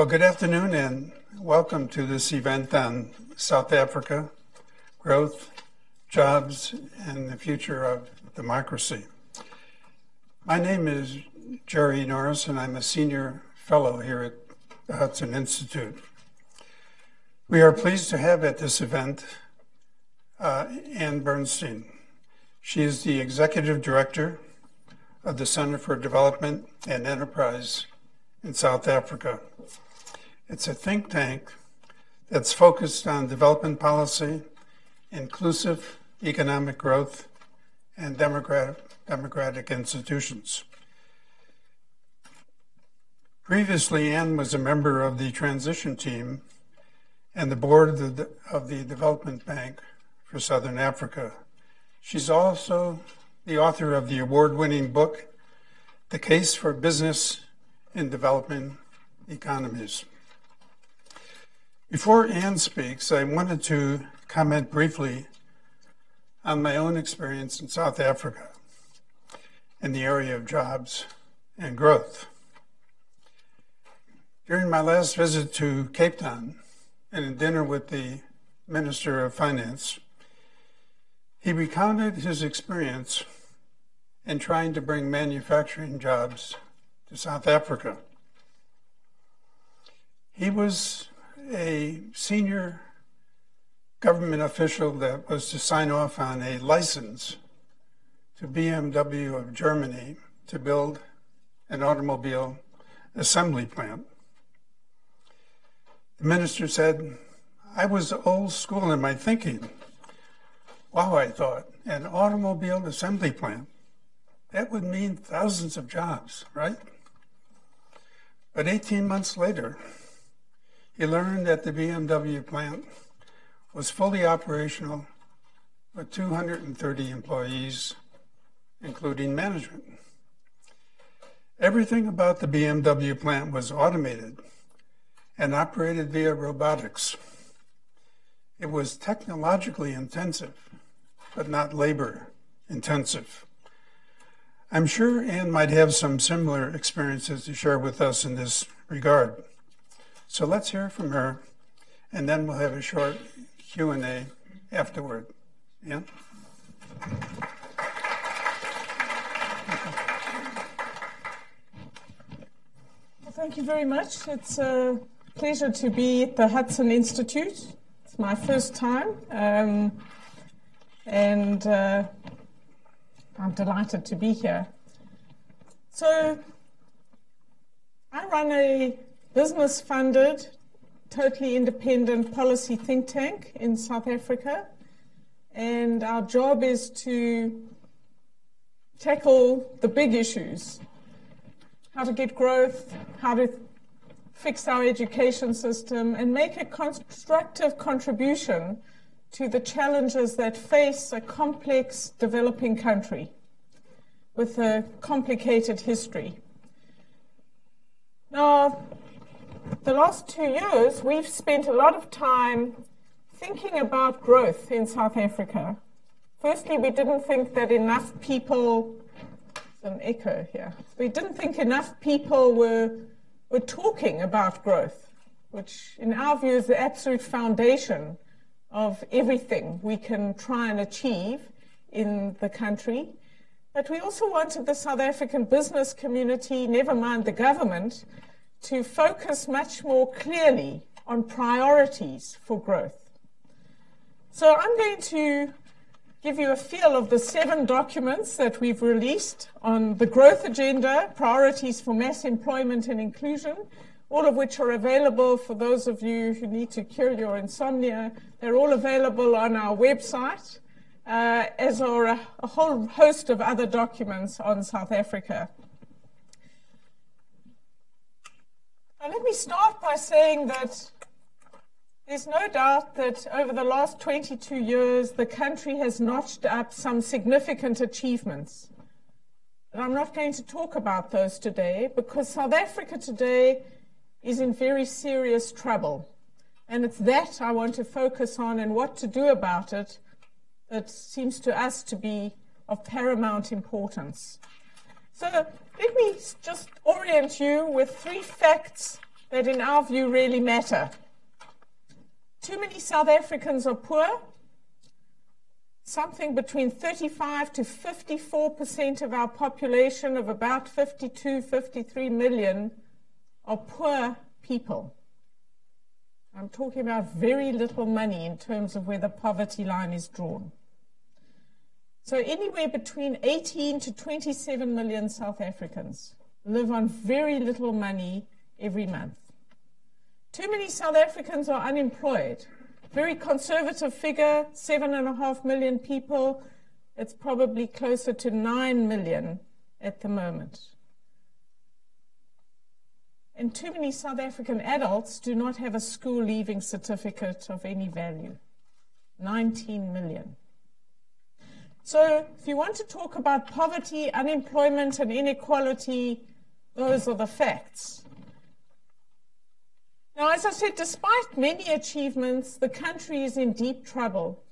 Well, good afternoon and welcome to this event on South Africa, growth, jobs, and the future of democracy. My name is Jerry Norris, and I'm a senior fellow here at the Hudson Institute. We are pleased to have at this event uh, Ann Bernstein. She is the executive director of the Center for Development and Enterprise in South Africa. It's a think tank that's focused on development policy, inclusive economic growth, and democratic, democratic institutions. Previously, Ann was a member of the transition team and the board of the, of the Development Bank for Southern Africa. She's also the author of the award winning book, The Case for Business in Developing Economies. Before Ann speaks, I wanted to comment briefly on my own experience in South Africa in the area of jobs and growth. During my last visit to Cape Town and a dinner with the Minister of Finance, he recounted his experience in trying to bring manufacturing jobs to South Africa. He was a senior government official that was to sign off on a license to BMW of Germany to build an automobile assembly plant. The minister said, I was old school in my thinking. Wow, I thought, an automobile assembly plant. That would mean thousands of jobs, right? But 18 months later, he learned that the BMW plant was fully operational with 230 employees, including management. Everything about the BMW plant was automated and operated via robotics. It was technologically intensive, but not labor intensive. I'm sure Ann might have some similar experiences to share with us in this regard. So let's hear from her, and then we'll have a short Q&A afterward. Yeah? Well, thank you very much. It's a pleasure to be at the Hudson Institute. It's my first time, um, and uh, I'm delighted to be here. So, I run a business funded, totally independent policy think tank in South Africa. And our job is to tackle the big issues how to get growth, how to fix our education system, and make a constructive contribution to the challenges that face a complex developing country with a complicated history. Now, the last two years, we've spent a lot of time thinking about growth in South Africa. Firstly, we didn't think that enough people, an echo here, we didn't think enough people were, were talking about growth, which in our view is the absolute foundation of everything we can try and achieve in the country. But we also wanted the South African business community, never mind the government, to focus much more clearly on priorities for growth. So I'm going to give you a feel of the seven documents that we've released on the growth agenda, priorities for mass employment and inclusion, all of which are available for those of you who need to cure your insomnia. They're all available on our website, uh, as are a, a whole host of other documents on South Africa. Let me start by saying that there's no doubt that over the last 22 years, the country has notched up some significant achievements. But I'm not going to talk about those today because South Africa today is in very serious trouble. And it's that I want to focus on and what to do about it that seems to us to be of paramount importance. So let me just orient you with three facts that, in our view, really matter. Too many South Africans are poor. Something between 35 to 54 percent of our population of about 52, 53 million are poor people. I'm talking about very little money in terms of where the poverty line is drawn. So, anywhere between 18 to 27 million South Africans live on very little money every month. Too many South Africans are unemployed. Very conservative figure, seven and a half million people. It's probably closer to nine million at the moment. And too many South African adults do not have a school leaving certificate of any value. 19 million. So, if you want to talk about poverty, unemployment, and inequality, those are the facts. Now, as I said, despite many achievements, the country is in deep trouble.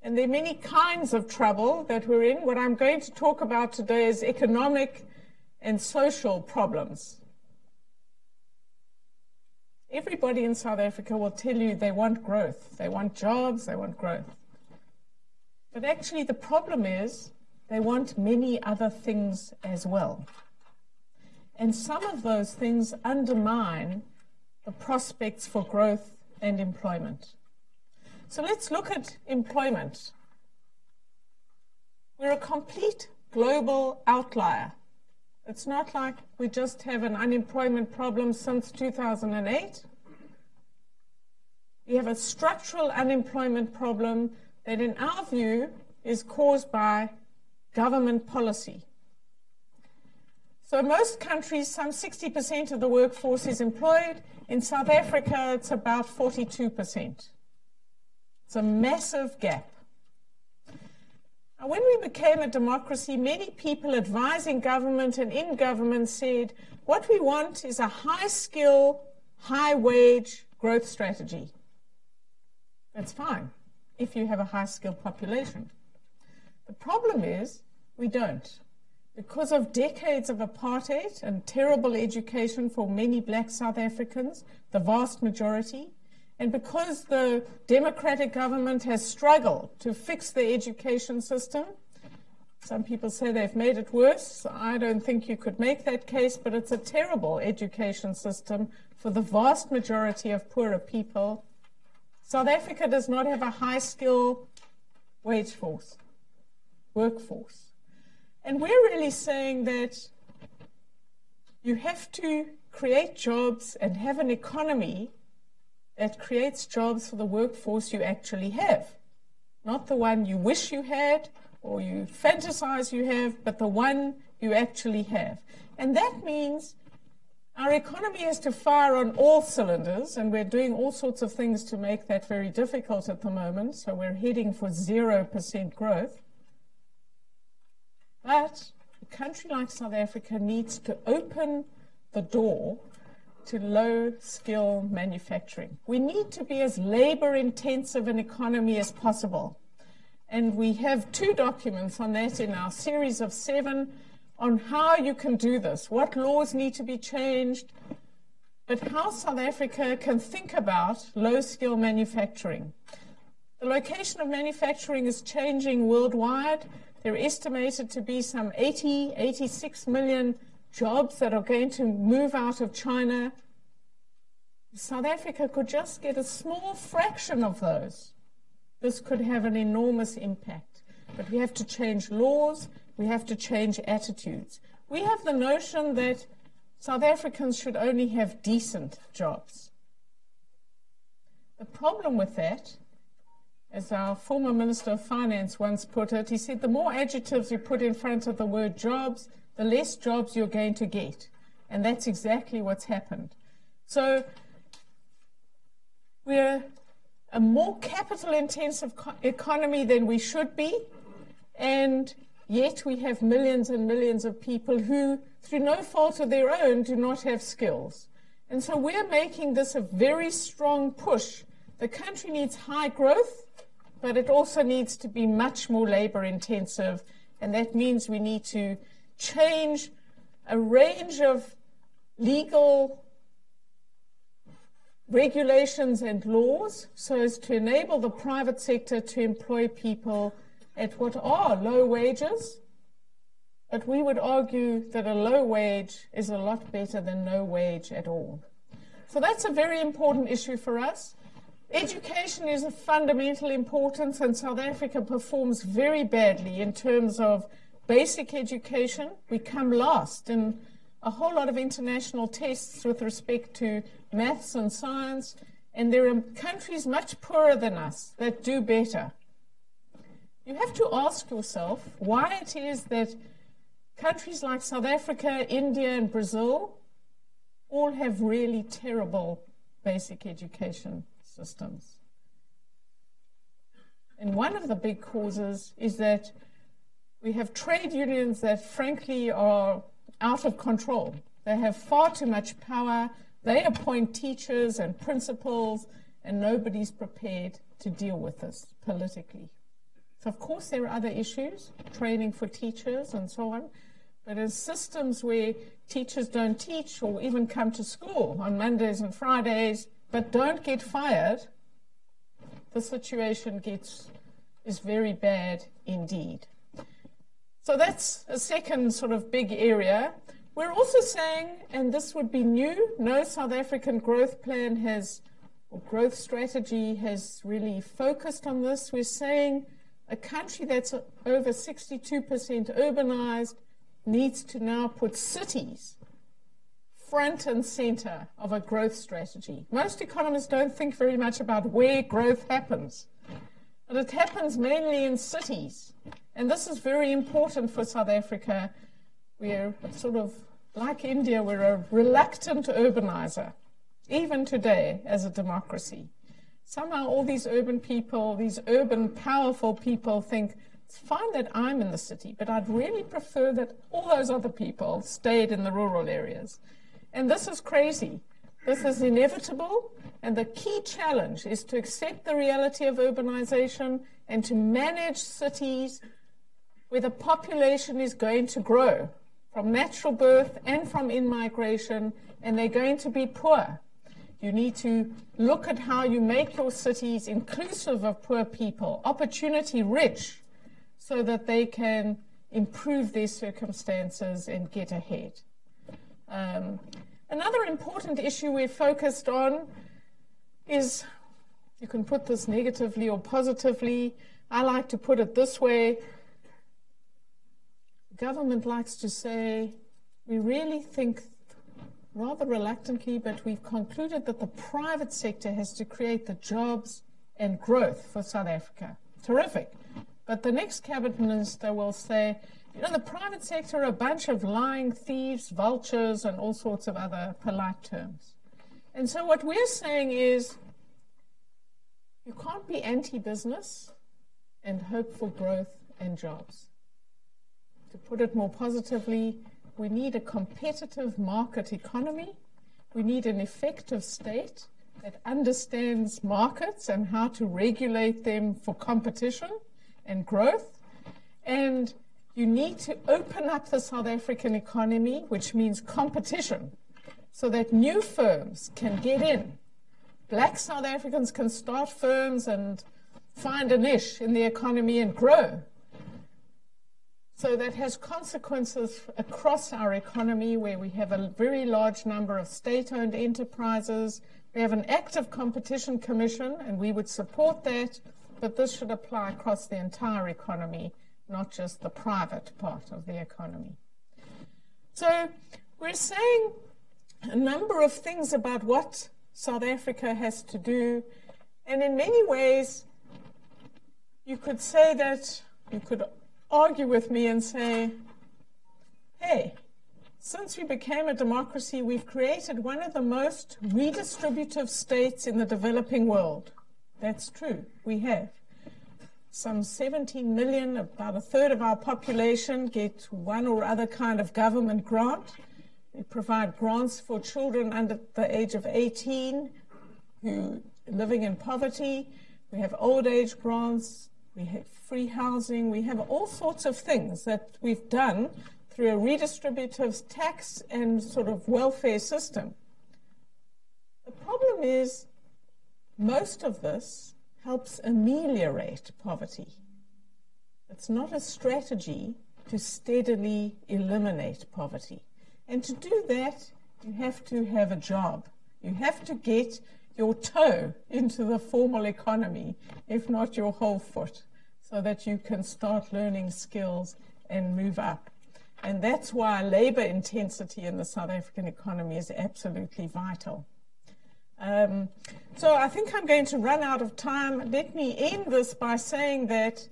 And there are many kinds of trouble that we're in. What I'm going to talk about today is economic and social problems. Everybody in South Africa will tell you they want growth, they want jobs, they want growth. But actually, the problem is they want many other things as well. And some of those things undermine the prospects for growth and employment. So let's look at employment. We're a complete global outlier. It's not like we just have an unemployment problem since 2008. We have a structural unemployment problem that, in our view, is caused by government policy. So, most countries, some 60% of the workforce is employed, in South Africa, it's about 42%. It's a massive gap. Now, when we became a democracy, many people advising government and in government said, what we want is a high skill, high wage growth strategy. That's fine if you have a high skilled population. The problem is we don't. Because of decades of apartheid and terrible education for many black South Africans, the vast majority, and because the democratic government has struggled to fix the education system, some people say they've made it worse. I don't think you could make that case, but it's a terrible education system for the vast majority of poorer people. South Africa does not have a high skill wage force, workforce. And we're really saying that you have to create jobs and have an economy that creates jobs for the workforce you actually have. Not the one you wish you had or you fantasize you have, but the one you actually have. And that means our economy has to fire on all cylinders, and we're doing all sorts of things to make that very difficult at the moment. So we're heading for 0% growth. But a country like South Africa needs to open the door to low skill manufacturing. We need to be as labor intensive an economy as possible. And we have two documents on that in our series of seven on how you can do this, what laws need to be changed, but how South Africa can think about low skill manufacturing. The location of manufacturing is changing worldwide. There are estimated to be some 80, 86 million jobs that are going to move out of China. South Africa could just get a small fraction of those. This could have an enormous impact. But we have to change laws, we have to change attitudes. We have the notion that South Africans should only have decent jobs. The problem with that as our former Minister of Finance once put it, he said the more adjectives you put in front of the word jobs, the less jobs you're going to get. And that's exactly what's happened. So we're a more capital intensive co- economy than we should be. And yet we have millions and millions of people who, through no fault of their own, do not have skills. And so we're making this a very strong push. The country needs high growth but it also needs to be much more labor intensive. And that means we need to change a range of legal regulations and laws so as to enable the private sector to employ people at what are low wages. But we would argue that a low wage is a lot better than no wage at all. So that's a very important issue for us. Education is of fundamental importance, and South Africa performs very badly in terms of basic education. We come last in a whole lot of international tests with respect to maths and science, and there are countries much poorer than us that do better. You have to ask yourself why it is that countries like South Africa, India, and Brazil all have really terrible basic education systems. And one of the big causes is that we have trade unions that, frankly, are out of control. They have far too much power. They appoint teachers and principals, and nobody's prepared to deal with this politically. So, of course, there are other issues, training for teachers and so on. But in systems where teachers don't teach or even come to school on Mondays and Fridays, but don't get fired, the situation gets is very bad indeed. So that's a second sort of big area. We're also saying, and this would be new, no South African growth plan has, or growth strategy has really focused on this. We're saying a country that's over 62% urbanized needs to now put cities front and center of a growth strategy. Most economists don't think very much about where growth happens, but it happens mainly in cities. And this is very important for South Africa. We're sort of like India, we're a reluctant urbanizer, even today as a democracy. Somehow, all these urban people, these urban, powerful people, think it's fine that I'm in the city, but I'd really prefer that all those other people stayed in the rural areas. And this is crazy. This is inevitable. And the key challenge is to accept the reality of urbanization and to manage cities where the population is going to grow from natural birth and from in migration, and they're going to be poor. You need to look at how you make your cities inclusive of poor people, opportunity rich, so that they can improve their circumstances and get ahead. Um, another important issue we're focused on is you can put this negatively or positively. I like to put it this way government likes to say, we really think rather reluctantly, but we've concluded that the private sector has to create the jobs and growth for South Africa. Terrific. But the next cabinet minister will say, you know, the private sector are a bunch of lying thieves, vultures, and all sorts of other polite terms. And so what we're saying is you can't be anti business and hope for growth and jobs. To put it more positively, we need a competitive market economy. We need an effective state that understands markets and how to regulate them for competition and growth. And you need to open up the South African economy, which means competition, so that new firms can get in. Black South Africans can start firms and find a niche in the economy and grow. So that has consequences across our economy where we have a very large number of state owned enterprises. We have an active competition commission, and we would support that, but this should apply across the entire economy, not just the private part of the economy. So we're saying a number of things about what South Africa has to do, and in many ways, you could say that you could argue with me and say, hey, since we became a democracy, we've created one of the most redistributive states in the developing world. That's true, we have. Some 17 million, about a third of our population, get one or other kind of government grant. We provide grants for children under the age of 18 who living in poverty. We have old age grants, we have free housing, we have all sorts of things that we've done through a redistributive tax and sort of welfare system. The problem is most of this helps ameliorate poverty. It's not a strategy to steadily eliminate poverty. And to do that, you have to have a job. You have to get your toe into the formal economy, if not your whole foot, so that you can start learning skills and move up. And that's why labor intensity in the South African economy is absolutely vital. Um, so I think I'm going to run out of time. Let me end this by saying that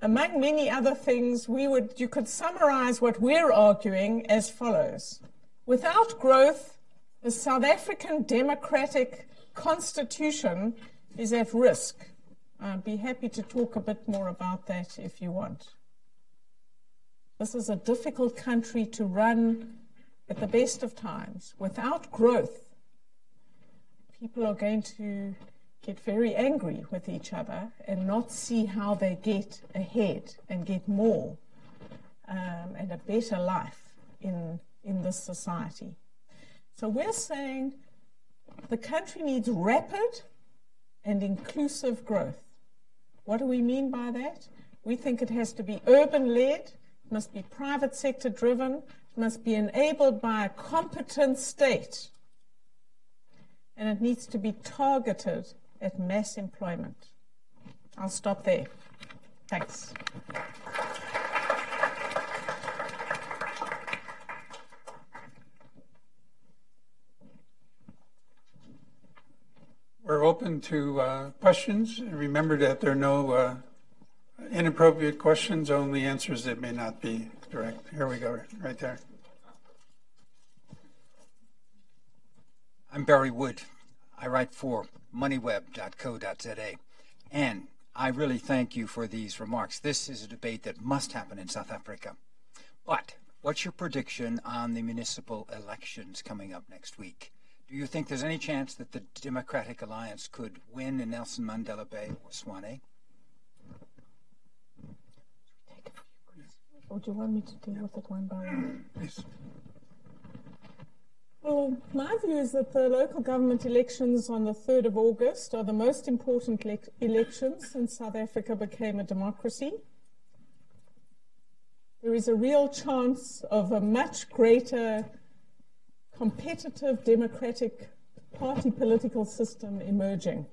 among many other things, we would, you could summarize what we're arguing as follows. Without growth, the South African democratic constitution is at risk. I'd be happy to talk a bit more about that if you want. This is a difficult country to run at the best of times. Without growth, people are going to get very angry with each other and not see how they get ahead and get more um, and a better life in, in this society. So we're saying the country needs rapid and inclusive growth. What do we mean by that? We think it has to be urban led, it must be private sector driven, it must be enabled by a competent state, and it needs to be targeted at mass employment. I'll stop there. Thanks. We're open to uh, questions. Remember that there are no uh, inappropriate questions, only answers that may not be direct. Here we go, right there. I'm Barry Wood. I write for moneyweb.co.za. And I really thank you for these remarks. This is a debate that must happen in South Africa. But what's your prediction on the municipal elections coming up next week? Do you think there's any chance that the Democratic Alliance could win in Nelson Mandela Bay or Tshwane? Or oh, do you want me to deal with it one by one? Please. Well, my view is that the local government elections on the 3rd of August are the most important le- elections since South Africa became a democracy. There is a real chance of a much greater competitive democratic party political system emerging.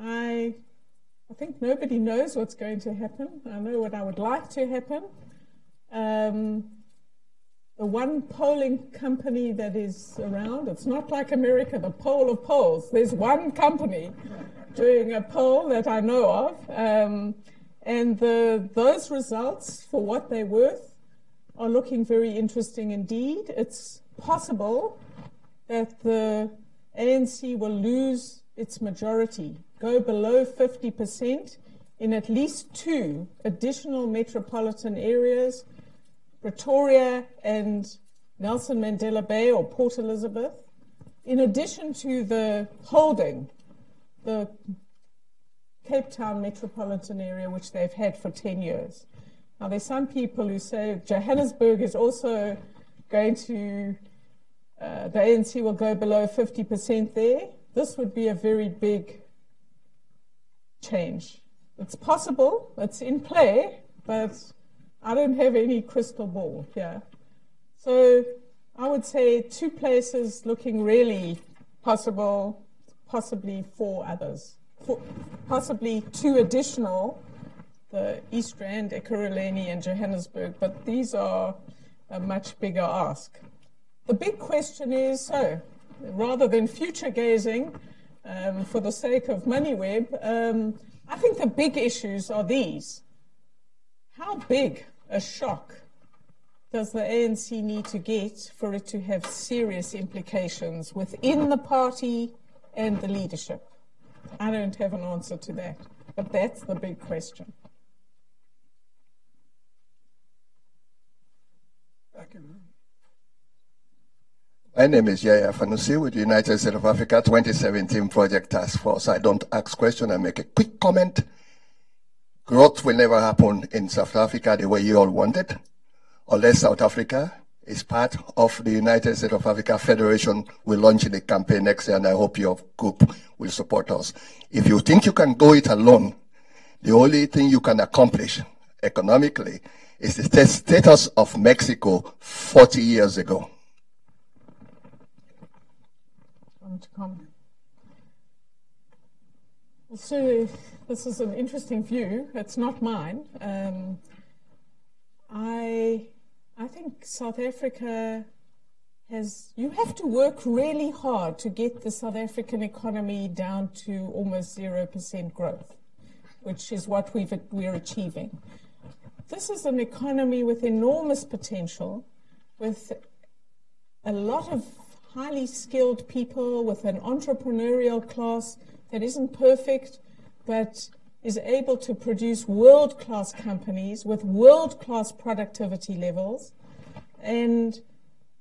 I, I think nobody knows what's going to happen. I know what I would like to happen. Um, the one polling company that is around. It's not like America, the poll of polls. There's one company doing a poll that I know of. Um, and the, those results, for what they're worth, are looking very interesting indeed. It's possible that the ANC will lose its majority, go below 50% in at least two additional metropolitan areas Pretoria and Nelson Mandela Bay or Port Elizabeth, in addition to the holding, the Cape Town metropolitan area, which they've had for 10 years. Now, there's some people who say Johannesburg is also going to, uh, the ANC will go below 50% there. This would be a very big change. It's possible, it's in play, but I don't have any crystal ball here. So I would say two places looking really possible, possibly four others. Four, possibly two additional, the East Rand, Ekurhuleni, and Johannesburg, but these are a much bigger ask. The big question is so, rather than future gazing um, for the sake of MoneyWeb, um, I think the big issues are these. How big a shock does the ANC need to get for it to have serious implications within the party and the leadership? I don't have an answer to that, but that's the big question. My name is Yaya Fanusi with the United States of Africa 2017 Project Task Force. I don't ask questions, I make a quick comment growth will never happen in South Africa the way you all want it, unless South Africa is part of the United States of Africa Federation. We're launching a campaign next year, and I hope your group will support us. If you think you can go it alone, the only thing you can accomplish economically is the status of Mexico 40 years ago. So this is an interesting view. It's not mine. Um, I I think South Africa has, you have to work really hard to get the South African economy down to almost 0% growth, which is what we've, we're achieving. This is an economy with enormous potential, with a lot of highly skilled people, with an entrepreneurial class that isn't perfect, but is able to produce world class companies with world class productivity levels. And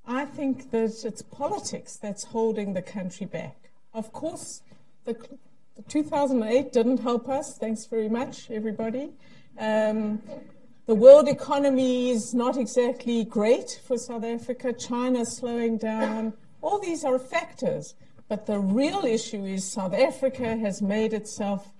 I think that it's politics that's holding the country back. Of course, the, the 2008 didn't help us. Thanks very much, everybody. Um, the world economy is not exactly great for South Africa. China's slowing down. All these are factors. But the real issue is South Africa has made itself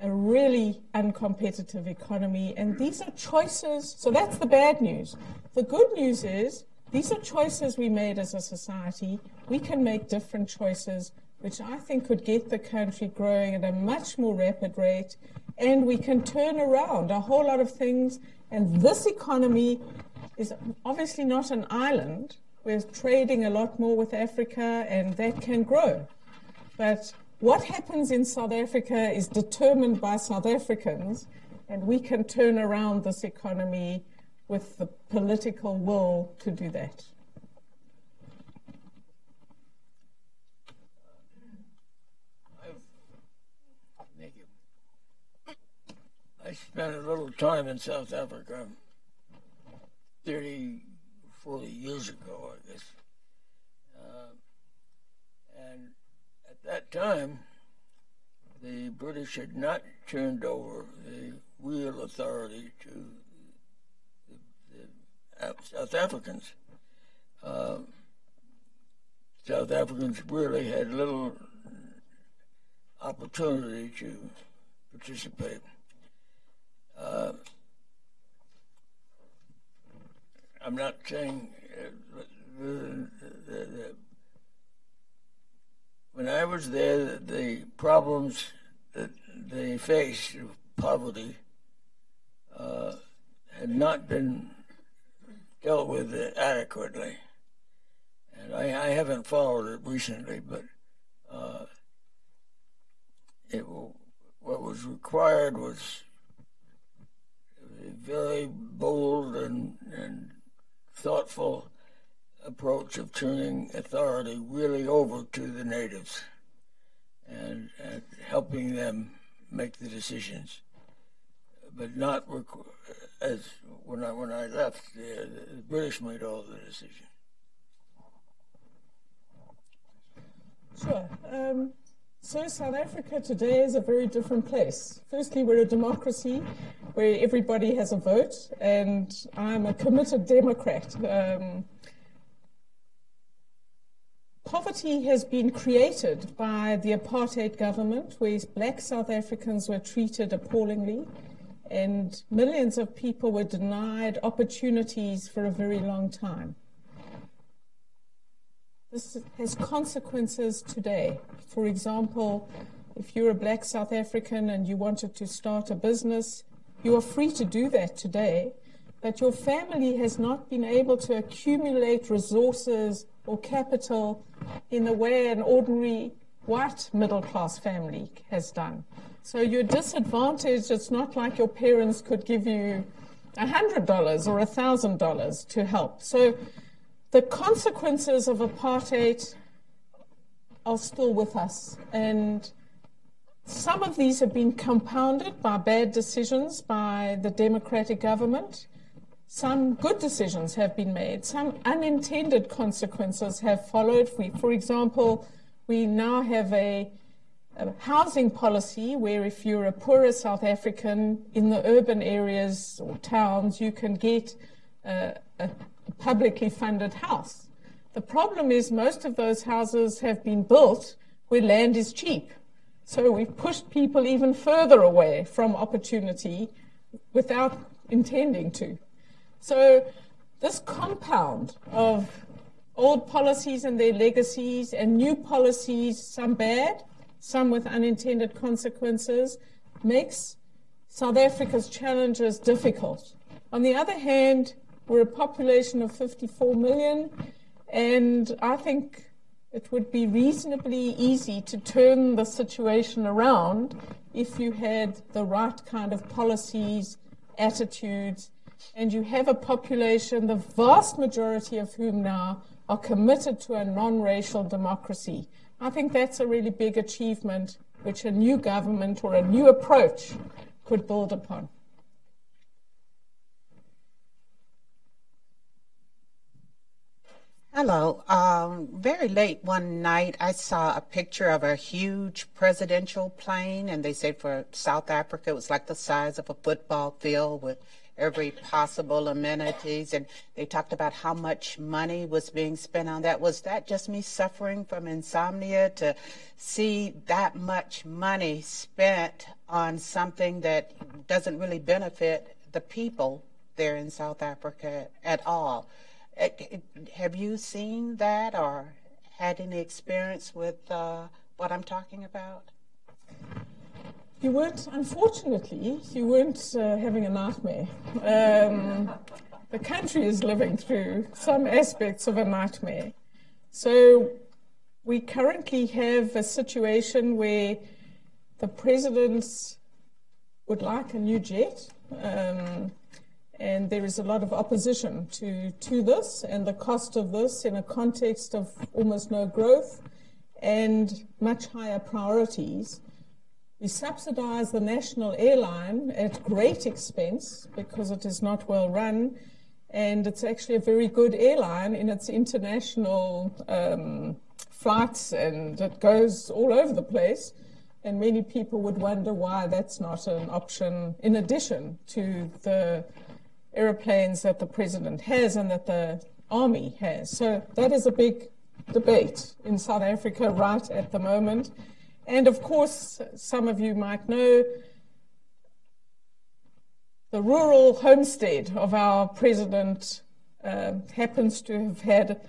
a really uncompetitive economy. And these are choices. So that's the bad news. The good news is these are choices we made as a society. We can make different choices, which I think could get the country growing at a much more rapid rate. And we can turn around a whole lot of things. And this economy is obviously not an island. We're trading a lot more with Africa, and that can grow. But what happens in South Africa is determined by South Africans, and we can turn around this economy with the political will to do that. I spent a little time in South Africa 30, 40 years ago, I guess. Uh, and at that time, the British had not turned over the real authority to the, the South Africans. Uh, South Africans really had little opportunity to participate. Uh, I'm not saying uh, when I was there, the problems that they faced of poverty uh, had not been dealt with adequately. And I, I haven't followed it recently, but uh, it what was required was very bold and, and thoughtful approach of turning authority really over to the natives and, and helping them make the decisions, but not requ- as when I when I left, the, the British made all the decisions. Sure. Um, so South Africa today is a very different place. Firstly, we're a democracy where everybody has a vote, and I'm a committed Democrat. Um, Poverty has been created by the apartheid government, where black South Africans were treated appallingly, and millions of people were denied opportunities for a very long time. This has consequences today. For example, if you're a black South African and you wanted to start a business, you are free to do that today, but your family has not been able to accumulate resources or capital in the way an ordinary white middle class family has done. So you're disadvantaged. It's not like your parents could give you $100 or $1,000 to help. So the consequences of apartheid are still with us. And some of these have been compounded by bad decisions by the democratic government. Some good decisions have been made. Some unintended consequences have followed. We, for example, we now have a, a, housing policy where if you're a poorer South African in the urban areas or towns, you can get uh, a publicly funded house. The problem is most of those houses have been built where land is cheap. So we've pushed people even further away from opportunity without intending to. So this compound of old policies and their legacies and new policies, some bad, some with unintended consequences, makes South Africa's challenges difficult. On the other hand, we're a population of 54 million, and I think it would be reasonably easy to turn the situation around if you had the right kind of policies, attitudes, and you have a population, the vast majority of whom now are committed to a non racial democracy. I think that's a really big achievement which a new government or a new approach could build upon. Hello. Um, very late one night, I saw a picture of a huge presidential plane, and they said for South Africa it was like the size of a football field with every possible amenities. And they talked about how much money was being spent on that. Was that just me suffering from insomnia to see that much money spent on something that doesn't really benefit the people there in South Africa at all? Have you seen that or had any experience with uh, what I'm talking about? You weren't, unfortunately, you weren't uh, having a nightmare. Um, the country is living through some aspects of a nightmare. So we currently have a situation where the president would like a new jet. Um, and there is a lot of opposition to, to this and the cost of this in a context of almost no growth and much higher priorities. We subsidize the national airline at great expense because it is not well run, and it's actually a very good airline in its international um, flights, and it goes all over the place. And many people would wonder why that's not an option in addition to the aeroplanes that the president has and that the army has. So that is a big debate in South Africa right at the moment. And of course, some of you might know the rural homestead of our president uh, happens to have had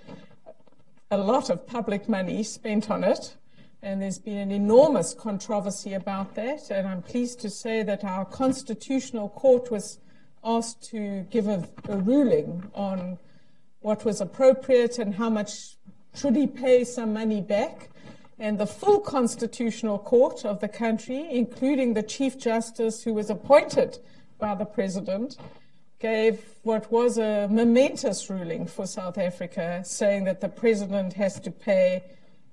a lot of public money spent on it. And there's been an enormous controversy about that. And I'm pleased to say that our constitutional court was asked to give a, a ruling on what was appropriate and how much should he pay some money back. And the full constitutional court of the country, including the Chief Justice who was appointed by the President, gave what was a momentous ruling for South Africa, saying that the President has to pay,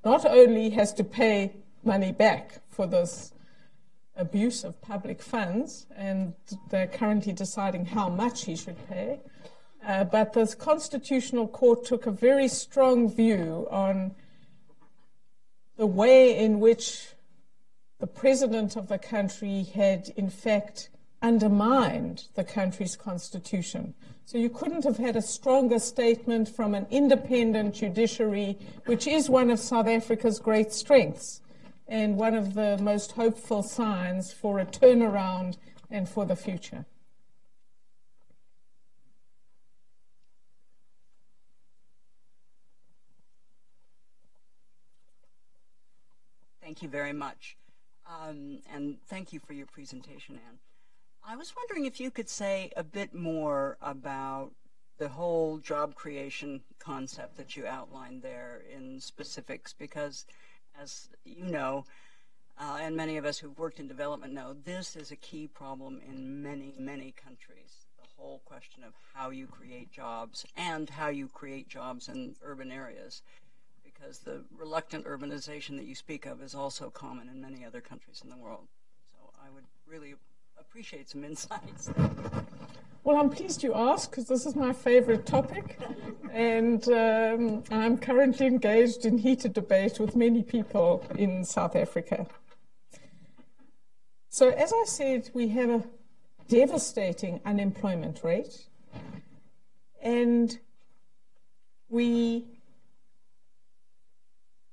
not only has to pay money back for this abuse of public funds, and they're currently deciding how much he should pay. Uh, but the Constitutional Court took a very strong view on the way in which the president of the country had, in fact, undermined the country's constitution. So you couldn't have had a stronger statement from an independent judiciary, which is one of South Africa's great strengths and one of the most hopeful signs for a turnaround and for the future. Thank you very much. Um, and thank you for your presentation, Ann. I was wondering if you could say a bit more about the whole job creation concept that you outlined there in specifics, because as you know, uh, and many of us who've worked in development know, this is a key problem in many, many countries. The whole question of how you create jobs and how you create jobs in urban areas. Because the reluctant urbanization that you speak of is also common in many other countries in the world. So I would really appreciate some insights. Well, I'm pleased you asked because this is my favorite topic, and um, I'm currently engaged in heated debate with many people in South Africa. So, as I said, we have a devastating unemployment rate, and we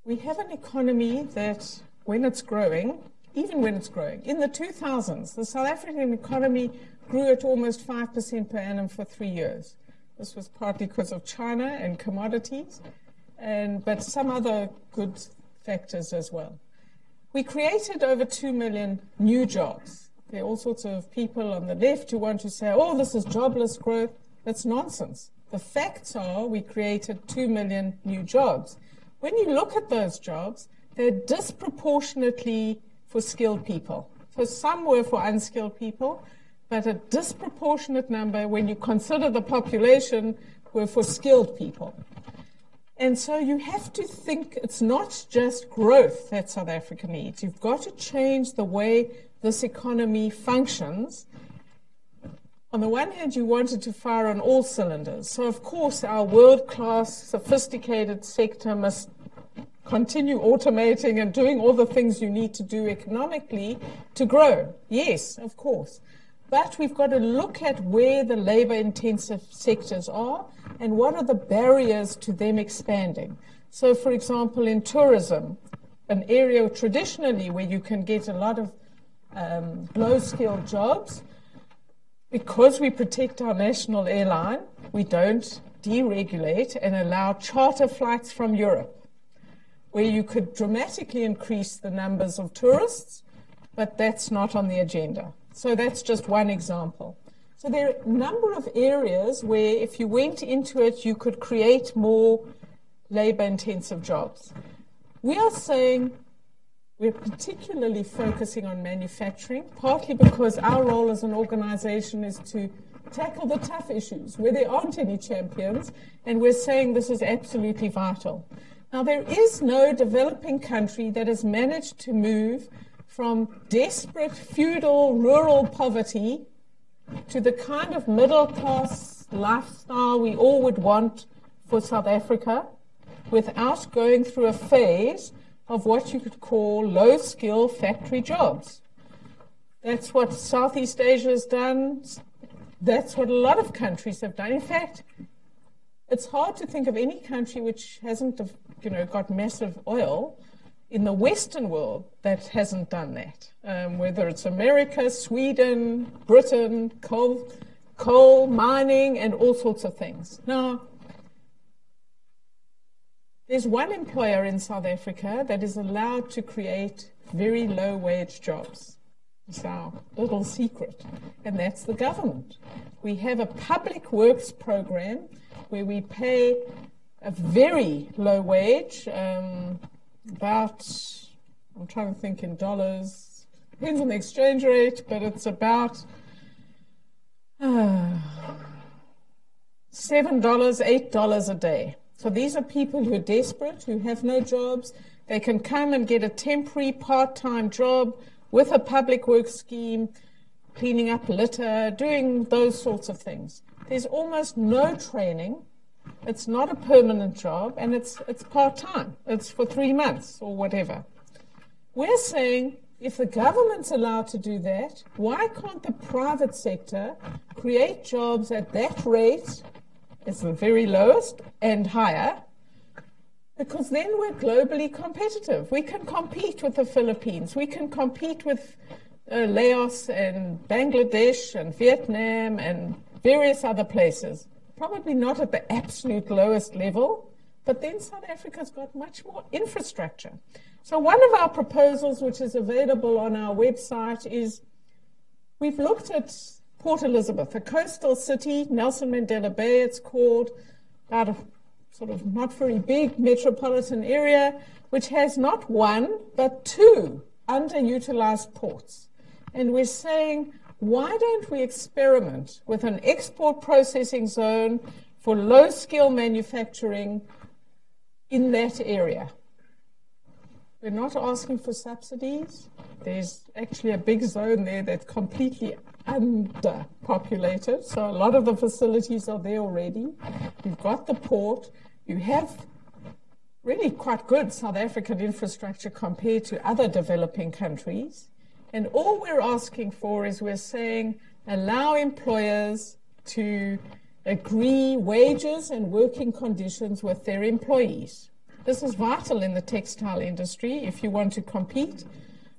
we have an economy that, when it's growing, even when it's growing, in the 2000s, the South African economy grew at almost 5% per annum for three years. This was partly because of China and commodities, and, but some other good factors as well. We created over 2 million new jobs. There are all sorts of people on the left who want to say, oh, this is jobless growth. That's nonsense. The facts are we created 2 million new jobs. When you look at those jobs, they're disproportionately for skilled people. So some were for unskilled people, but a disproportionate number, when you consider the population, were for skilled people. And so you have to think it's not just growth that South Africa needs. You've got to change the way this economy functions. On the one hand, you wanted to fire on all cylinders. So, of course, our world class, sophisticated sector must continue automating and doing all the things you need to do economically to grow. Yes, of course. But we've got to look at where the labor intensive sectors are and what are the barriers to them expanding. So, for example, in tourism, an area traditionally where you can get a lot of um, low skilled jobs, because we protect our national airline, we don't deregulate and allow charter flights from Europe where you could dramatically increase the numbers of tourists, but that's not on the agenda. So that's just one example. So there are a number of areas where if you went into it, you could create more labor intensive jobs. We are saying we're particularly focusing on manufacturing, partly because our role as an organization is to tackle the tough issues where there aren't any champions, and we're saying this is absolutely vital. Now, there is no developing country that has managed to move from desperate feudal rural poverty to the kind of middle class lifestyle we all would want for South Africa without going through a phase of what you could call low skill factory jobs. That's what Southeast Asia has done. That's what a lot of countries have done. In fact, it's hard to think of any country which hasn't you know, got massive oil in the Western world that hasn't done that. Um, whether it's America, Sweden, Britain, coal, coal mining, and all sorts of things. Now, there's one employer in South Africa that is allowed to create very low wage jobs. It's our little secret, and that's the government. We have a public works program where we pay a very low wage, um, about, I'm trying to think in dollars, depends on the exchange rate, but it's about uh, $7, $8 a day. So these are people who are desperate, who have no jobs. They can come and get a temporary part time job with a public works scheme, cleaning up litter, doing those sorts of things. There's almost no training it's not a permanent job and it's, it's part time. It's for three months or whatever. We're saying if the government's allowed to do that, why can't the private sector create jobs at that rate, it's the very lowest, and higher? Because then we're globally competitive. We can compete with the Philippines. We can compete with uh, Laos and Bangladesh and Vietnam and various other places probably not at the absolute lowest level, but then South Africa's got much more infrastructure. So, one of our proposals, which is available on our website, is we've looked at Port Elizabeth, a coastal city, Nelson Mandela Bay, it's called, about a sort of not very big metropolitan area, which has not one, but two underutilized ports. And we're saying why don't we experiment with an export processing zone for low skill manufacturing in that area? We're not asking for subsidies. There's actually a big zone there that's completely underpopulated. So a lot of the facilities are there already. You've got the port. You have really quite good South African infrastructure compared to other developing countries. And all we're asking for is we're saying allow employers to agree wages and working conditions with their employees. This is vital in the textile industry if you want to compete.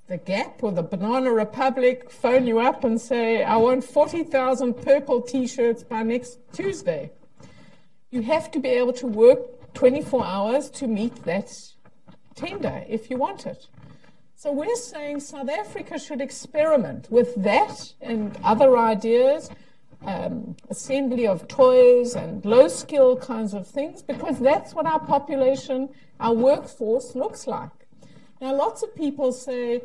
The Gap or the Banana Republic phone you up and say, I want 40,000 purple t shirts by next Tuesday. You have to be able to work 24 hours to meet that tender if you want it. So we're saying South Africa should experiment with that and other ideas um, assembly of toys and low skill kinds of things because that's what our population, our workforce looks like. Now, lots of people say,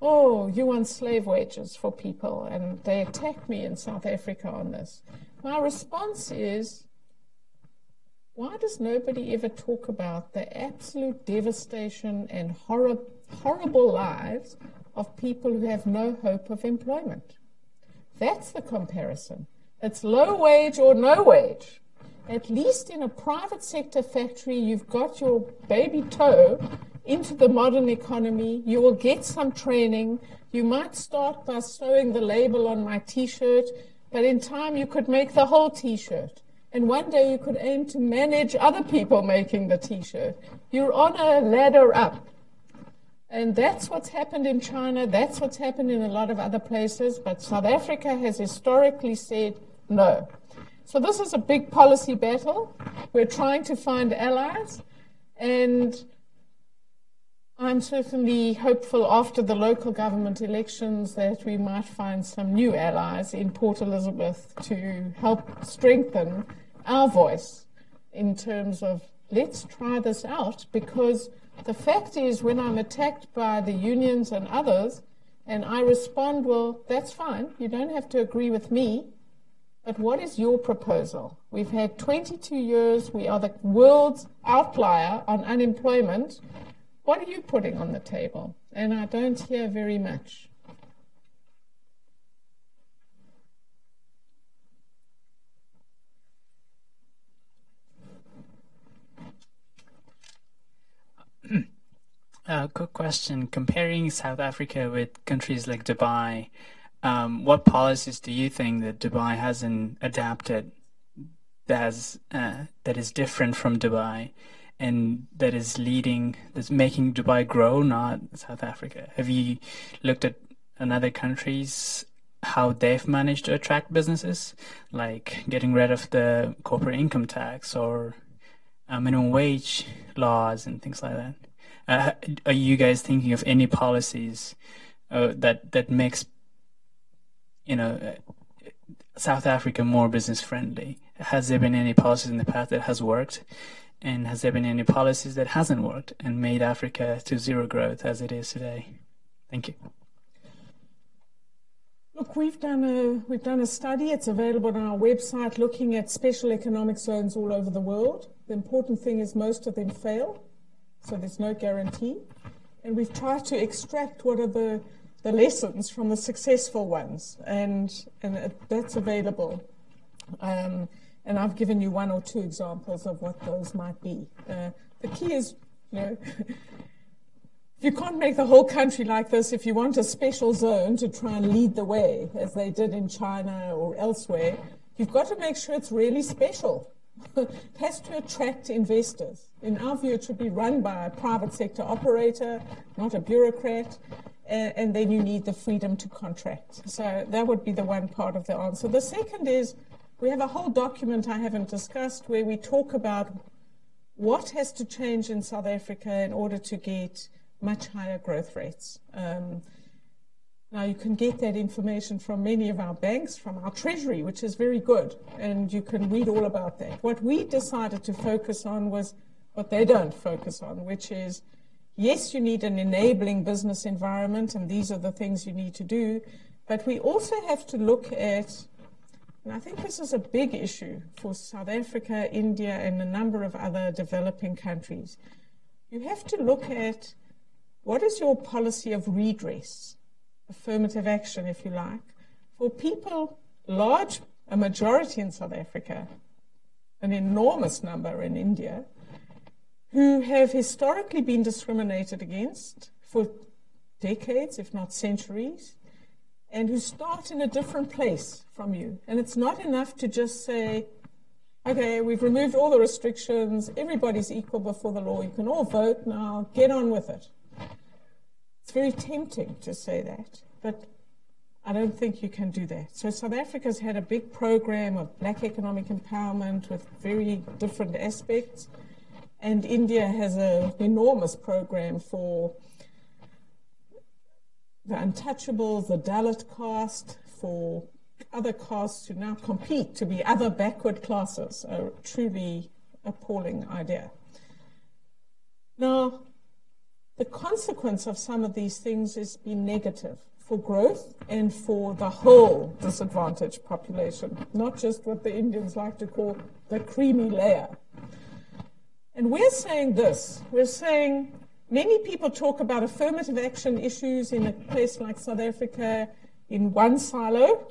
oh, you want slave wages for people, and they attack me in South Africa on this. My response is, why does nobody ever talk about the absolute devastation and horror, horrible lives of people who have no hope of employment? That's the comparison. It's low wage or no wage. At least in a private sector factory, you've got your baby toe into the modern economy. You will get some training. You might start by sewing the label on my t shirt, but in time you could make the whole t shirt. And one day you could aim to manage other people making the t shirt. You're on a ladder up. And that's what's happened in China. That's what's happened in a lot of other places. But South Africa has historically said no. So this is a big policy battle. We're trying to find allies. And I'm certainly hopeful after the local government elections that we might find some new allies in Port Elizabeth to help strengthen our voice in terms of let's try this out because the fact is, when I'm attacked by the unions and others, and I respond, well, that's fine, you don't have to agree with me, but what is your proposal? We've had 22 years, we are the world's outlier on unemployment. What are you putting on the table? And I don't hear very much. Uh, quick question. Comparing South Africa with countries like Dubai, um, what policies do you think that Dubai hasn't adapted uh, that is different from Dubai and that is leading, that's making Dubai grow, not South Africa? Have you looked at another countries, how they've managed to attract businesses, like getting rid of the corporate income tax or uh, minimum wage laws and things like that? Uh, are you guys thinking of any policies uh, that that makes you know uh, South Africa more business friendly? Has there been any policies in the past that has worked, and has there been any policies that hasn't worked and made Africa to zero growth as it is today? Thank you. Look, we've done a we've done a study. It's available on our website, looking at special economic zones all over the world. The important thing is most of them fail so there's no guarantee. And we've tried to extract what are the, the lessons from the successful ones, and, and it, that's available. Um, and I've given you one or two examples of what those might be. Uh, the key is, you know, you can't make the whole country like this if you want a special zone to try and lead the way, as they did in China or elsewhere. You've got to make sure it's really special. it has to attract investors. In our view, it should be run by a private sector operator, not a bureaucrat, and, and then you need the freedom to contract. So that would be the one part of the answer. The second is we have a whole document I haven't discussed where we talk about what has to change in South Africa in order to get much higher growth rates. Um, now, you can get that information from many of our banks, from our treasury, which is very good, and you can read all about that. What we decided to focus on was what they don't focus on, which is yes, you need an enabling business environment, and these are the things you need to do, but we also have to look at, and I think this is a big issue for South Africa, India, and a number of other developing countries. You have to look at what is your policy of redress? affirmative action, if you like, for people, large, a majority in South Africa, an enormous number in India, who have historically been discriminated against for decades, if not centuries, and who start in a different place from you. And it's not enough to just say, okay, we've removed all the restrictions, everybody's equal before the law, you can all vote now, get on with it. It's very tempting to say that, but I don't think you can do that. So South Africa's had a big program of black economic empowerment with very different aspects. And India has an enormous program for the untouchables, the Dalit caste, for other castes to now compete to be other backward classes, a truly appalling idea. Now, the consequence of some of these things has been negative for growth and for the whole disadvantaged population, not just what the Indians like to call the creamy layer. And we're saying this we're saying many people talk about affirmative action issues in a place like South Africa in one silo,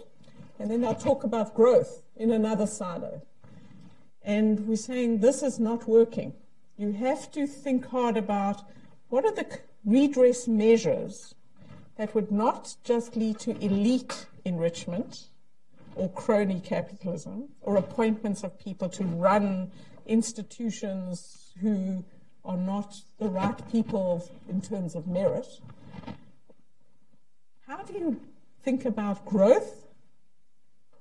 and then they'll talk about growth in another silo. And we're saying this is not working. You have to think hard about what are the redress measures that would not just lead to elite enrichment or crony capitalism or appointments of people to run institutions who are not the right people in terms of merit. How do you think about growth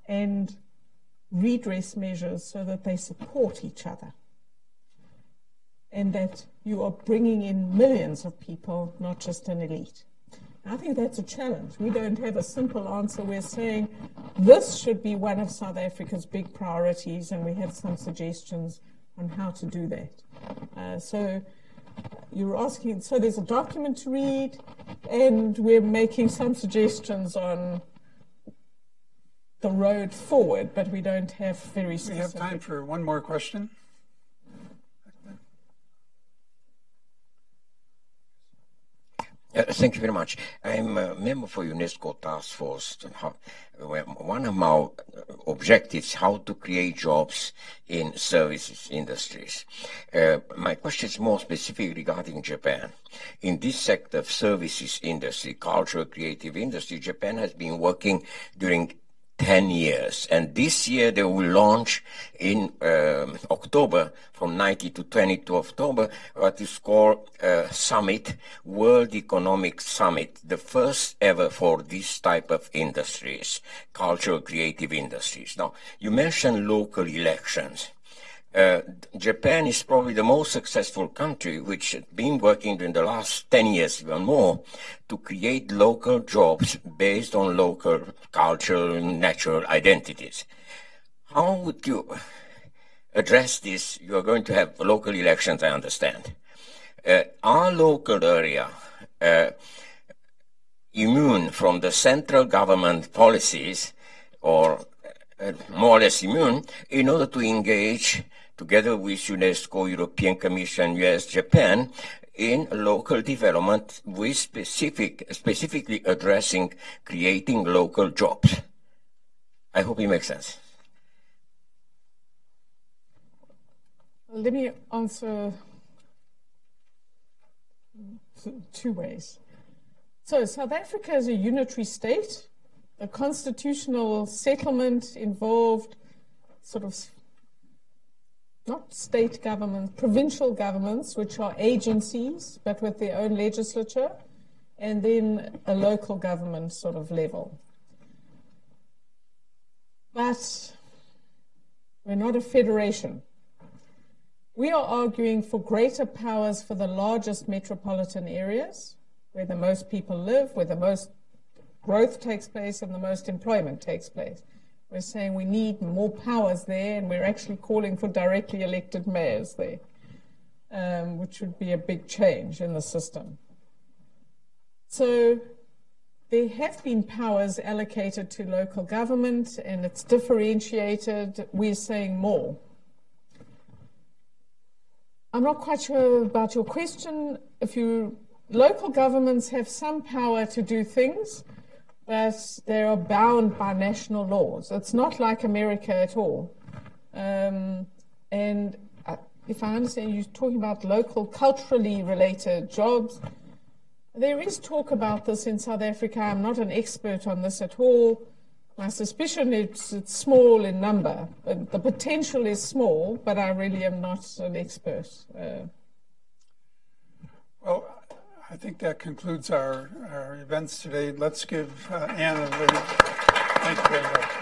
and redress measures so that they support each other? And that you are bringing in millions of people, not just an elite. I think that's a challenge. We don't have a simple answer. We're saying this should be one of South Africa's big priorities, and we have some suggestions on how to do that. Uh, so you're asking, so there's a document to read, and we're making some suggestions on the road forward, but we don't have very specific. We have time for one more question. Uh, thank you very much. I'm a member for UNESCO Task Force. One of my objectives how to create jobs in services industries. Uh, my question is more specific regarding Japan. In this sector of services industry, cultural creative industry, Japan has been working during 10 years. And this year they will launch in um, October, from 19 to 22 October, what is called uh, Summit, World Economic Summit, the first ever for this type of industries, cultural creative industries. Now, you mentioned local elections. Uh, Japan is probably the most successful country which has been working in the last 10 years even more to create local jobs based on local cultural and natural identities. How would you address this? You are going to have local elections, I understand. Uh, our local area uh, immune from the central government policies or uh, more or less immune in order to engage together with UNESCO, European Commission, US, Japan, in local development with specific, specifically addressing creating local jobs. I hope it makes sense. Let me answer two ways. So, South Africa is a unitary state. The constitutional settlement involved sort of not state governments, provincial governments, which are agencies but with their own legislature, and then a local government sort of level. But we're not a federation. We are arguing for greater powers for the largest metropolitan areas, where the most people live, where the most growth takes place, and the most employment takes place. We're saying we need more powers there, and we're actually calling for directly elected mayors there, um, which would be a big change in the system. So there have been powers allocated to local government, and it's differentiated. We're saying more. I'm not quite sure about your question. If you local governments have some power to do things, but they are bound by national laws. It's not like America at all. Um, and uh, if I understand, you're talking about local culturally related jobs. There is talk about this in South Africa. I'm not an expert on this at all, My suspicion is it's small in number. The potential is small, but I really am not an expert. Uh, well, I think that concludes our, our events today. Let's give uh, Ann a. Thank you very much.